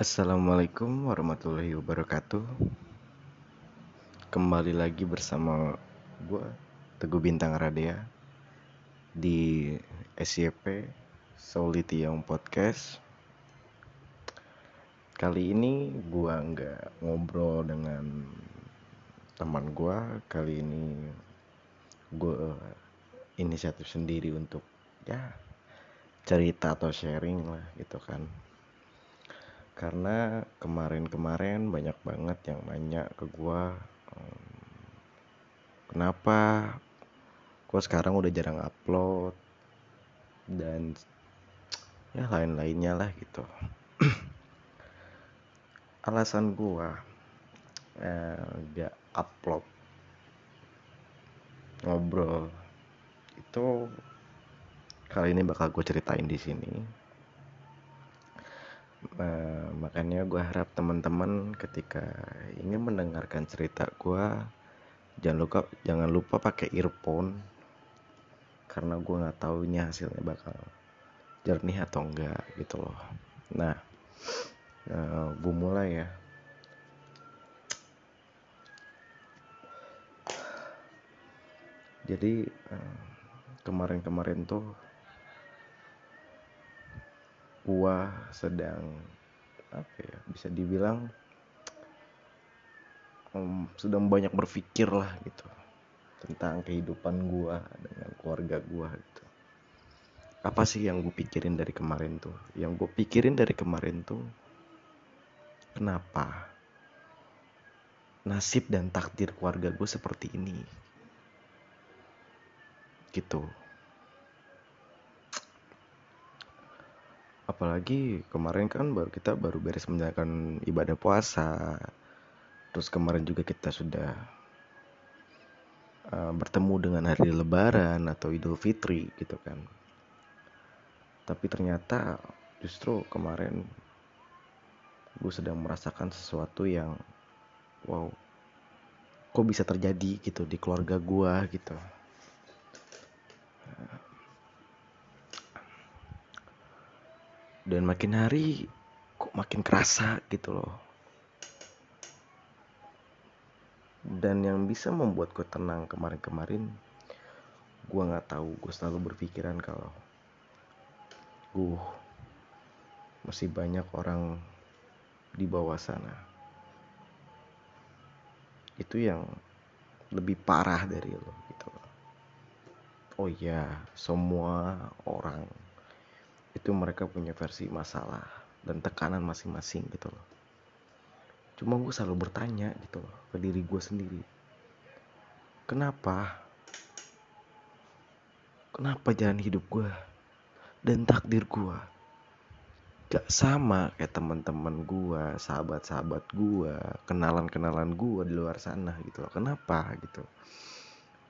Assalamualaikum warahmatullahi wabarakatuh. Kembali lagi bersama gue Teguh Bintang Radea Di Soliti Young Podcast. Kali ini gue nggak ngobrol dengan teman gue Kali ini gue inisiatif sendiri untuk ya cerita atau sharing lah gitu kan karena kemarin-kemarin banyak banget yang nanya ke gua kenapa gua sekarang udah jarang upload? Dan ya lain-lainnya lah gitu. Alasan gua eh, upload ngobrol itu kali ini bakal gue ceritain di sini Nah, makanya gue harap teman-teman ketika ingin mendengarkan cerita gue jangan lupa jangan lupa pakai earphone karena gue nggak tahu ini hasilnya bakal jernih atau enggak gitu loh. Nah, uh, gue mulai ya. Jadi uh, kemarin-kemarin tuh gua sedang apa ya bisa dibilang um, sedang banyak berpikir lah gitu tentang kehidupan gua dengan keluarga gua gitu. Apa sih yang gue pikirin dari kemarin tuh? Yang gue pikirin dari kemarin tuh kenapa nasib dan takdir keluarga gue seperti ini? Gitu apalagi kemarin kan baru kita baru beres menjalankan ibadah puasa. Terus kemarin juga kita sudah uh, bertemu dengan hari lebaran atau idul fitri gitu kan. Tapi ternyata justru kemarin gue sedang merasakan sesuatu yang wow kok bisa terjadi gitu di keluarga gue gitu dan makin hari kok makin kerasa gitu loh. Dan yang bisa membuat gue tenang kemarin-kemarin gue nggak tahu gue selalu berpikiran kalau gue masih banyak orang di bawah sana. Itu yang lebih parah dari lo gitu loh. Oh iya semua orang itu mereka punya versi masalah dan tekanan masing-masing gitu loh. Cuma gue selalu bertanya gitu loh ke diri gue sendiri. Kenapa? Kenapa jalan hidup gue dan takdir gue gak sama kayak teman-teman gue sahabat-sahabat gue kenalan-kenalan gue di luar sana gitu loh? Kenapa gitu?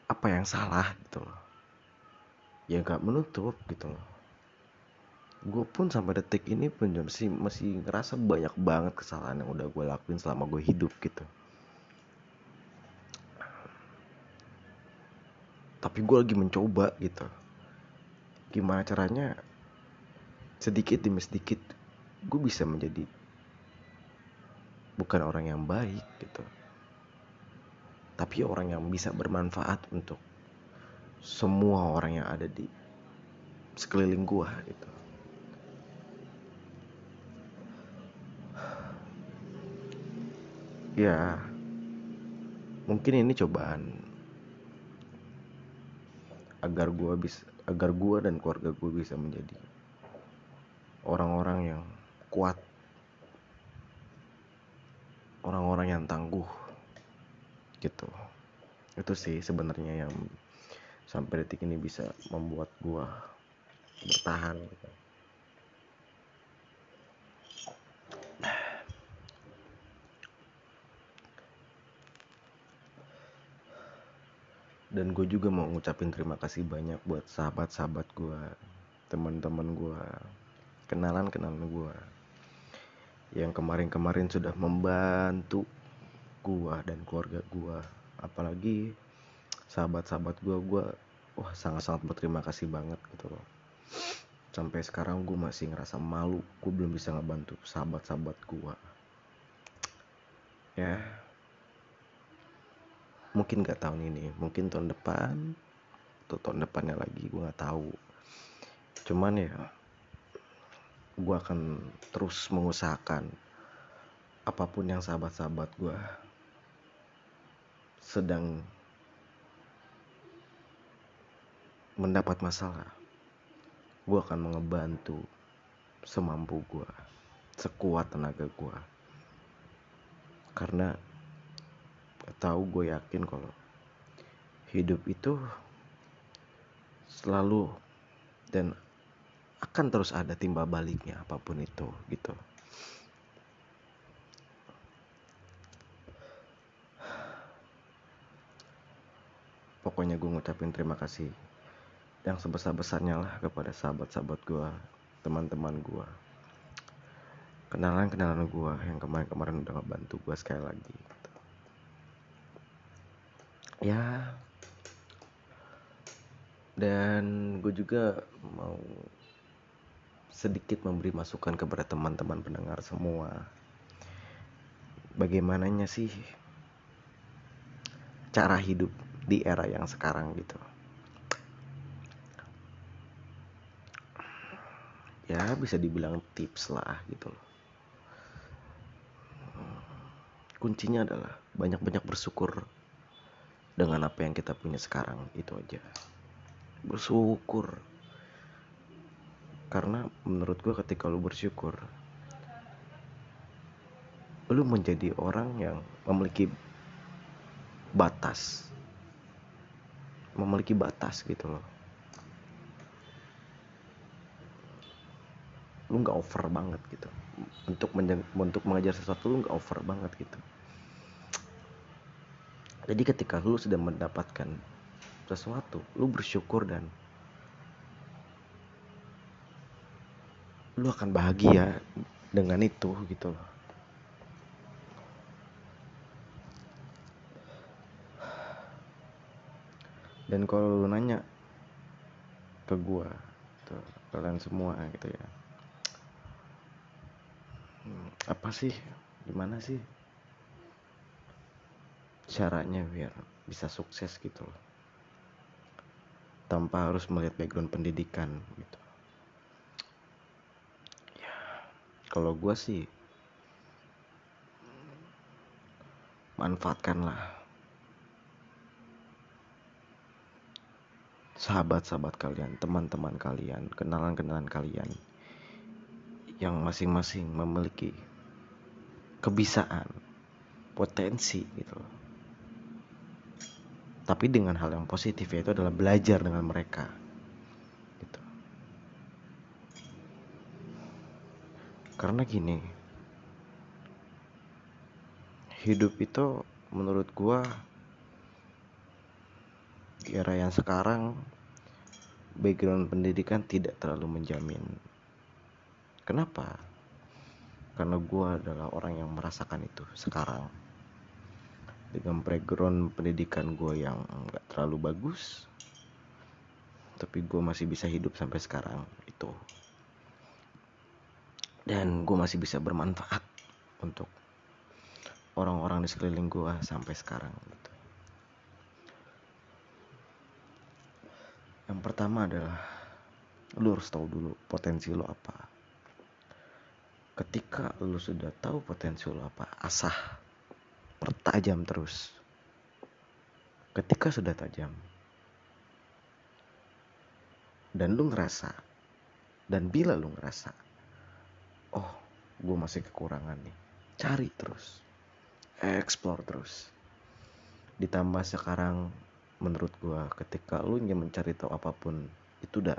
Apa yang salah gitu loh? Ya gak menutup gitu loh gue pun sampai detik ini pun masih masih ngerasa banyak banget kesalahan yang udah gue lakuin selama gue hidup gitu. Tapi gue lagi mencoba gitu. Gimana caranya? Sedikit demi sedikit gue bisa menjadi bukan orang yang baik gitu. Tapi orang yang bisa bermanfaat untuk semua orang yang ada di sekeliling gue gitu ya. Mungkin ini cobaan. Agar gue bisa agar gue dan keluarga gue bisa menjadi orang-orang yang kuat. Orang-orang yang tangguh gitu. Itu sih sebenarnya yang sampai detik ini bisa membuat gue bertahan gitu. Dan gue juga mau ngucapin terima kasih banyak buat sahabat-sahabat gue teman-teman gue kenalan-kenalan gue yang kemarin-kemarin sudah membantu gue dan keluarga gue apalagi sahabat-sahabat gue gue wah sangat-sangat berterima kasih banget gitu loh. Sampai sekarang gue masih ngerasa malu gue belum bisa ngebantu sahabat-sahabat gue ya mungkin gak tahun ini mungkin tahun depan atau tahun depannya lagi gue nggak tahu. Cuman ya gue akan terus mengusahakan apa pun yang sahabat-sahabat gue sedang mendapat masalah gue akan mengebantu semampu gue sekuat tenaga gue karena tahu gue yakin kalau hidup itu selalu dan akan terus ada timba baliknya apa pun itu gitu pokoknya gue ngucapin terima kasih yang sebesar-besarnya lah kepada sahabat-sahabat gue teman-teman gue kenalan-kenalan gue yang kemarin-kemarin udah ngebantu gue sekali lagi. Ya. Dan gue juga mau sedikit memberi masukan kepada teman-teman pendengar semua. Bagaimananya sih cara hidup di era yang sekarang gitu. Ya bisa dibilang tips lah gitu loh. Kuncinya adalah banyak-banyak bersyukur dengan apa yang kita punya sekarang itu aja. Bersyukur. Karena menurut gue ketika lu bersyukur lu menjadi orang yang memiliki batas. Memiliki batas gitu loh. Lu nggak over banget gitu. Untuk untuk mengajar sesuatu lu nggak over banget gitu jadi ketika lu sudah mendapatkan sesuatu lu bersyukur dan lu akan bahagia dengan itu gitu loh. Dan kalau lu nanya ke gua tuh kalian semua gitu ya. Apa sih? Gimana sih caranya biar bisa sukses gitu loh. Tanpa harus melihat background pendidikan gitu. Ya kalau gue sih manfaatkanlah. Sahabat-sahabat kalian teman-teman kalian kenalan-kenalan kalian yang masing-masing memiliki kebisaan, potensi gitu Tapi dengan hal yang positif yaitu adalah belajar dengan mereka. Gitu. Karena gini, hidup itu menurut gua di era yang sekarang background pendidikan tidak terlalu menjamin. Kenapa? karena gue adalah orang yang merasakan itu sekarang dengan background pendidikan gue yang nggak terlalu bagus tapi gue masih bisa hidup sampai sekarang itu. Dan gue masih bisa bermanfaat untuk orang-orang di sekeliling gue sampai sekarang gitu. yang pertama adalah lu harus tahu dulu potensi lo apa. Ketika lu sudah tahu potensi lu apa asah pertajam terus. Ketika sudah tajam dan lu ngerasa dan bila lu ngerasa oh gue masih kekurangan nih cari terus explore terus. Ditambah sekarang menurut gue ketika lu ingin mencari tahu apa pun itu udah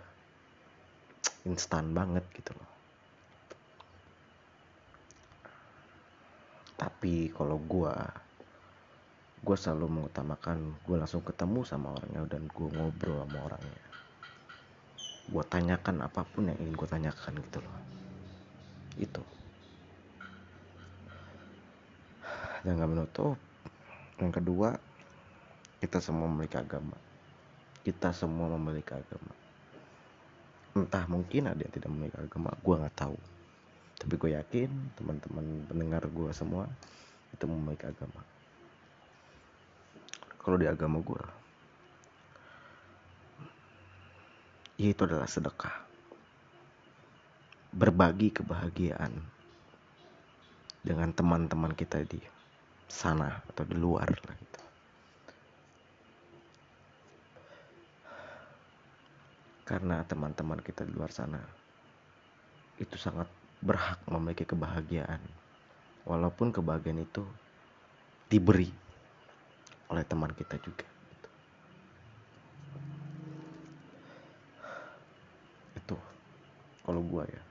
instan banget gitu loh tapi kalau gue gue selalu mengutamakan gue langsung ketemu sama orangnya dan gue ngobrol sama orangnya. Gue tanyakan apa pun yang ingin gue tanyakan gitu loh. Itu. Dan gak menutup. Yang kedua kita semua memiliki agama. Kita semua memiliki agama. Entah mungkin ada yang tidak memiliki agama gue nggak tahu tapi gue yakin teman-teman pendengar gue semua itu memiliki agama kalau di agama gue ya itu adalah sedekah berbagi kebahagiaan dengan teman-teman kita di sana atau di luar gitu. Karena teman-teman kita di luar sana itu sangat berhak memiliki kebahagiaan. Walaupun kebahagiaan itu diberi oleh teman kita juga. Gitu. Itu kalau gua ya.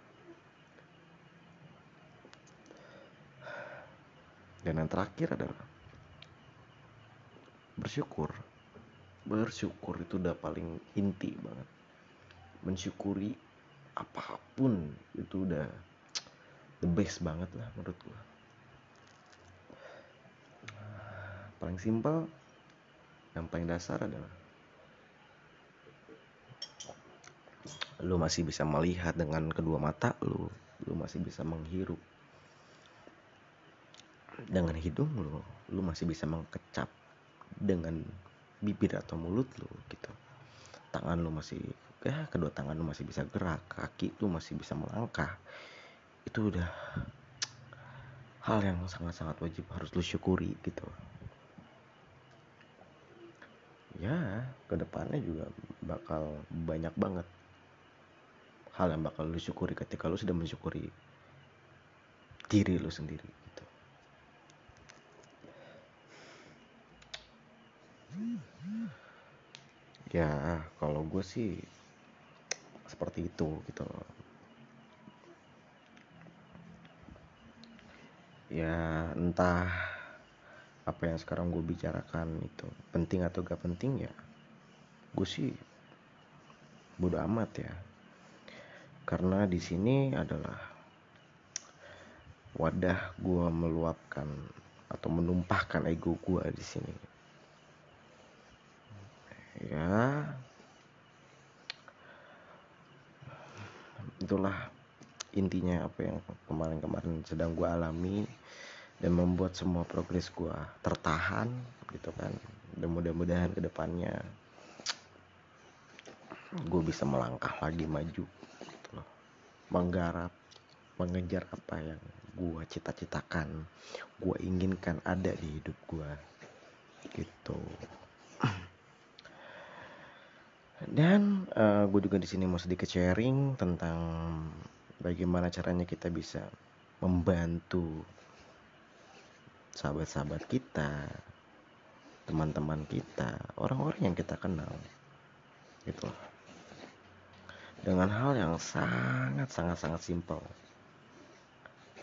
Dan yang terakhir adalah bersyukur. Bersyukur itu udah paling inti banget. Mensyukuri apa pun itu udah the best banget lah menurut gua. Paling simpel yang paling dasar adalah lu masih bisa melihat dengan kedua mata lu lu masih bisa menghirup. Dengan hidung lu lu masih bisa mengkecap dengan bibir atau mulut lu gitu. Tangan lu masih ya kedua tangan lu masih bisa gerak kaki lu masih bisa melangkah itu udah hal yang sangat-sangat wajib harus lu syukuri gitu. Ya ke depannya juga bakal banyak banget hal yang bakal lu syukuri ketika lu sudah mensyukuri diri lu sendiri gitu. Ya kalau gue sih seperti itu gitu ya entah apa yang sekarang gue bicarakan itu penting atau gak penting ya gue sih bodo amat ya. Karena di sini adalah wadah gue meluapkan atau menumpahkan ego gue di sini. Ya. Itulah intinya apa yang kemarin-kemarin sedang gue alami dan membuat semua progres gue tertahan gitu kan. Dan mudah-mudahan ke depannya gue bisa melangkah lagi maju gitu loh. Menggarap mengejar apa yang gue cita-citakan gue inginkan ada di hidup gue gitu. Dan uh, gue juga di sini mau sedikit sharing tentang bagaimana caranya kita bisa membantu sahabat-sahabat kita, teman-teman kita, orang-orang yang kita kenal. Gitu. Dengan hal yang sangat-sangat-sangat simpel.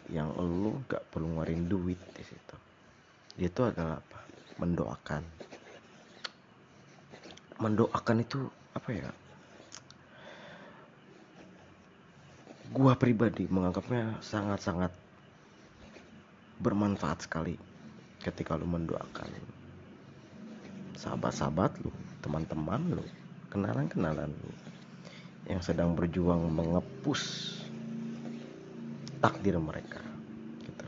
Yang lu gak perlu ngeluarin duit di situ. Itu adalah apa? Mendoakan. Mendoakan itu apa ya? Gua pribadi menganggapnya sangat-sangat bermanfaat sekali ketika lu mendoakan sahabat-sahabat lu, teman-teman lu, kenalan-kenalan lu yang sedang berjuang mengepus takdir mereka. Gitu.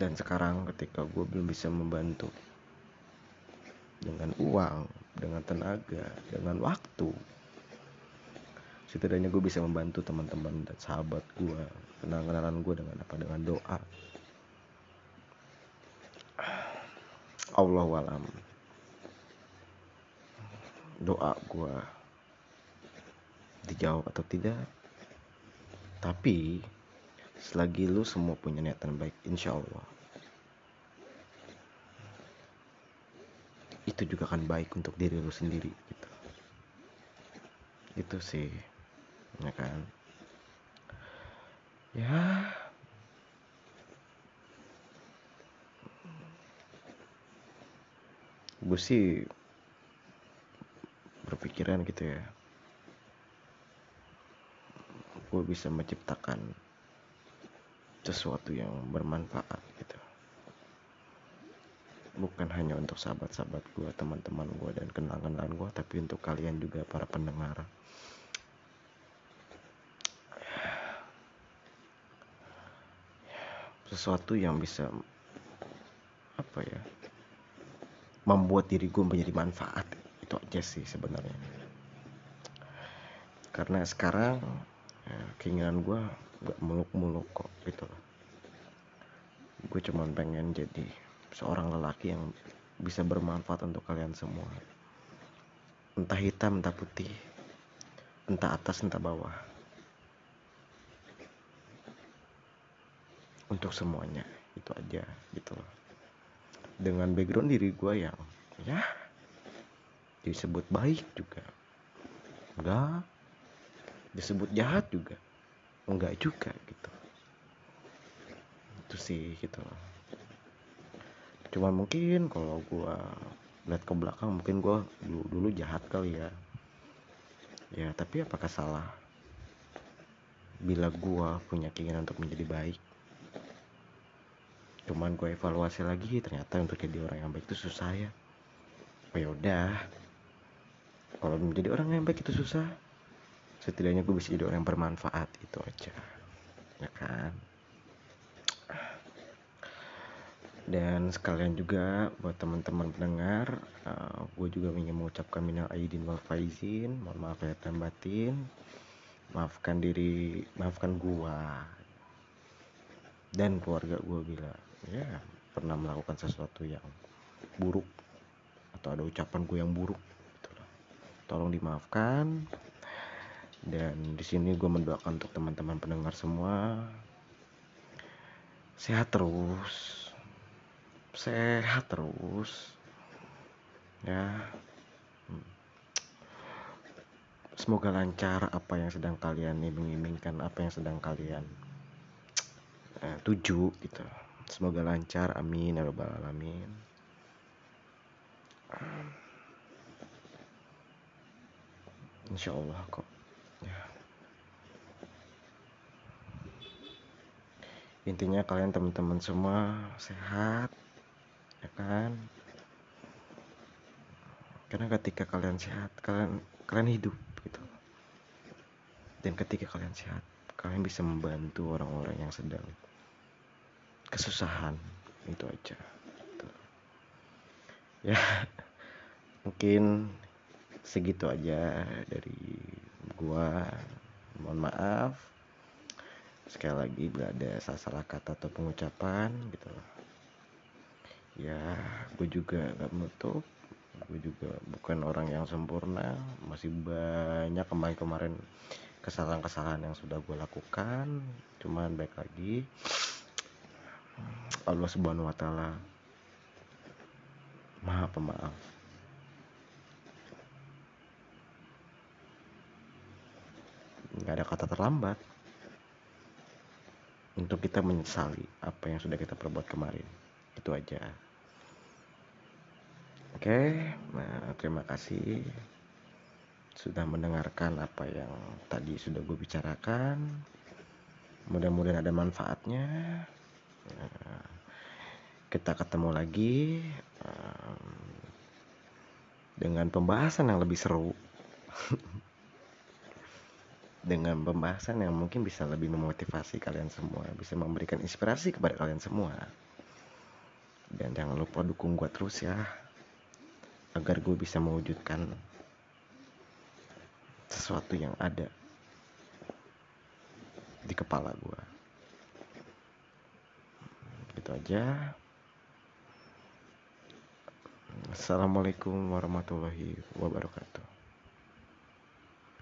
Dan sekarang ketika gue belum bisa membantu dengan uang, dengan tenaga, dengan waktu, setidaknya gue bisa membantu teman-teman dan sahabat gue kenalan-kenalan gue dengan apa? Dengan doa. Allah walam doa gue dijawab atau tidak? Tapi selagi lu semua punya niatan baik insya Allah itu juga akan baik untuk diri lu sendiri gitu. Itu sih ya kan? Ya. Gue sih berpikiran gitu ya. Gue bisa menciptakan sesuatu yang bermanfaat gitu bukan hanya untuk sahabat-sahabat gue teman-teman gue dan kenal-kenalan gue tapi untuk kalian juga para pendengar. Sesuatu yang bisa apa ya membuat diri gue menjadi manfaat. Itu aja sih sebenarnya. Karena sekarang ya, keinginan gue gak muluk-muluk kok gitu loh. Gue cuman pengen jadi seorang lelaki yang bisa bermanfaat untuk kalian semua. Entah hitam entah putih. Entah atas entah bawah. Untuk semuanya itu aja gitu loh. Dengan background diri gue yang ya disebut baik juga. Enggak. Disebut jahat juga. Enggak juga gitu. Itu sih gitu loh cuman mungkin kalau gue lihat ke belakang mungkin gue dulu dulu jahat kali ya. Ya tapi apakah salah bila gue punya keinginan untuk menjadi baik? Cuman gue evaluasi lagi ternyata untuk jadi orang yang baik itu susah ya. Oh ya udah. Kalau menjadi orang yang baik itu susah setidaknya gue bisa jadi orang yang bermanfaat itu aja. Ya kan dan sekalian juga buat teman-teman pendengar uh, gue juga ingin mengucapkan minal aidin wal faizin. Mohon maaf ya dan batin. Maafkan diri maafkan gue dan keluarga gue bila ya pernah melakukan sesuatu yang buruk atau ada ucapan gue yang buruk gitu tolong dimaafkan. Dan di sini gue mendoakan untuk teman-teman pendengar semua. Sehat terus sehat terus. Ya. Hmm. semoga lancar apa yang sedang kalian nih menginginkan apa yang sedang kalian eh, tuju gitu. Semoga lancar. Amin. Ya rabbal alamin. Insya Allah kok. Ya. intinya kalian teman-teman semua sehat ya kan? Karena ketika kalian sehat kalian kalian hidup gitu. Dan ketika kalian sehat kalian bisa membantu orang-orang yang sedang kesusahan itu aja gitu. ya mungkin segitu aja dari gua. Mohon maaf. Sekali lagi bila ada salah-salah kata atau pengucapan gitu ya gue juga gak menutup. Gue juga bukan orang yang sempurna. Masih banyak kemarin-kemarin kesalahan-kesalahan yang sudah gue lakukan. Cuman baik lagi Allah subhanahu wa ta'ala maha pemaaf. Nggak ada kata terlambat untuk kita menyesali apa yang sudah kita perbuat kemarin. Itu aja Oke, nah, terima kasih sudah mendengarkan apa yang tadi sudah gue bicarakan. Mudah-mudahan ada manfaatnya. Nah, kita ketemu lagi um, dengan pembahasan yang lebih seru. dengan pembahasan yang mungkin bisa lebih memotivasi kalian semua, bisa memberikan inspirasi kepada kalian semua. Dan jangan lupa dukung gue terus ya agar gue bisa mewujudkan sesuatu yang ada di kepala gue gitu aja. Assalamualaikum warahmatullahi wabarakatuh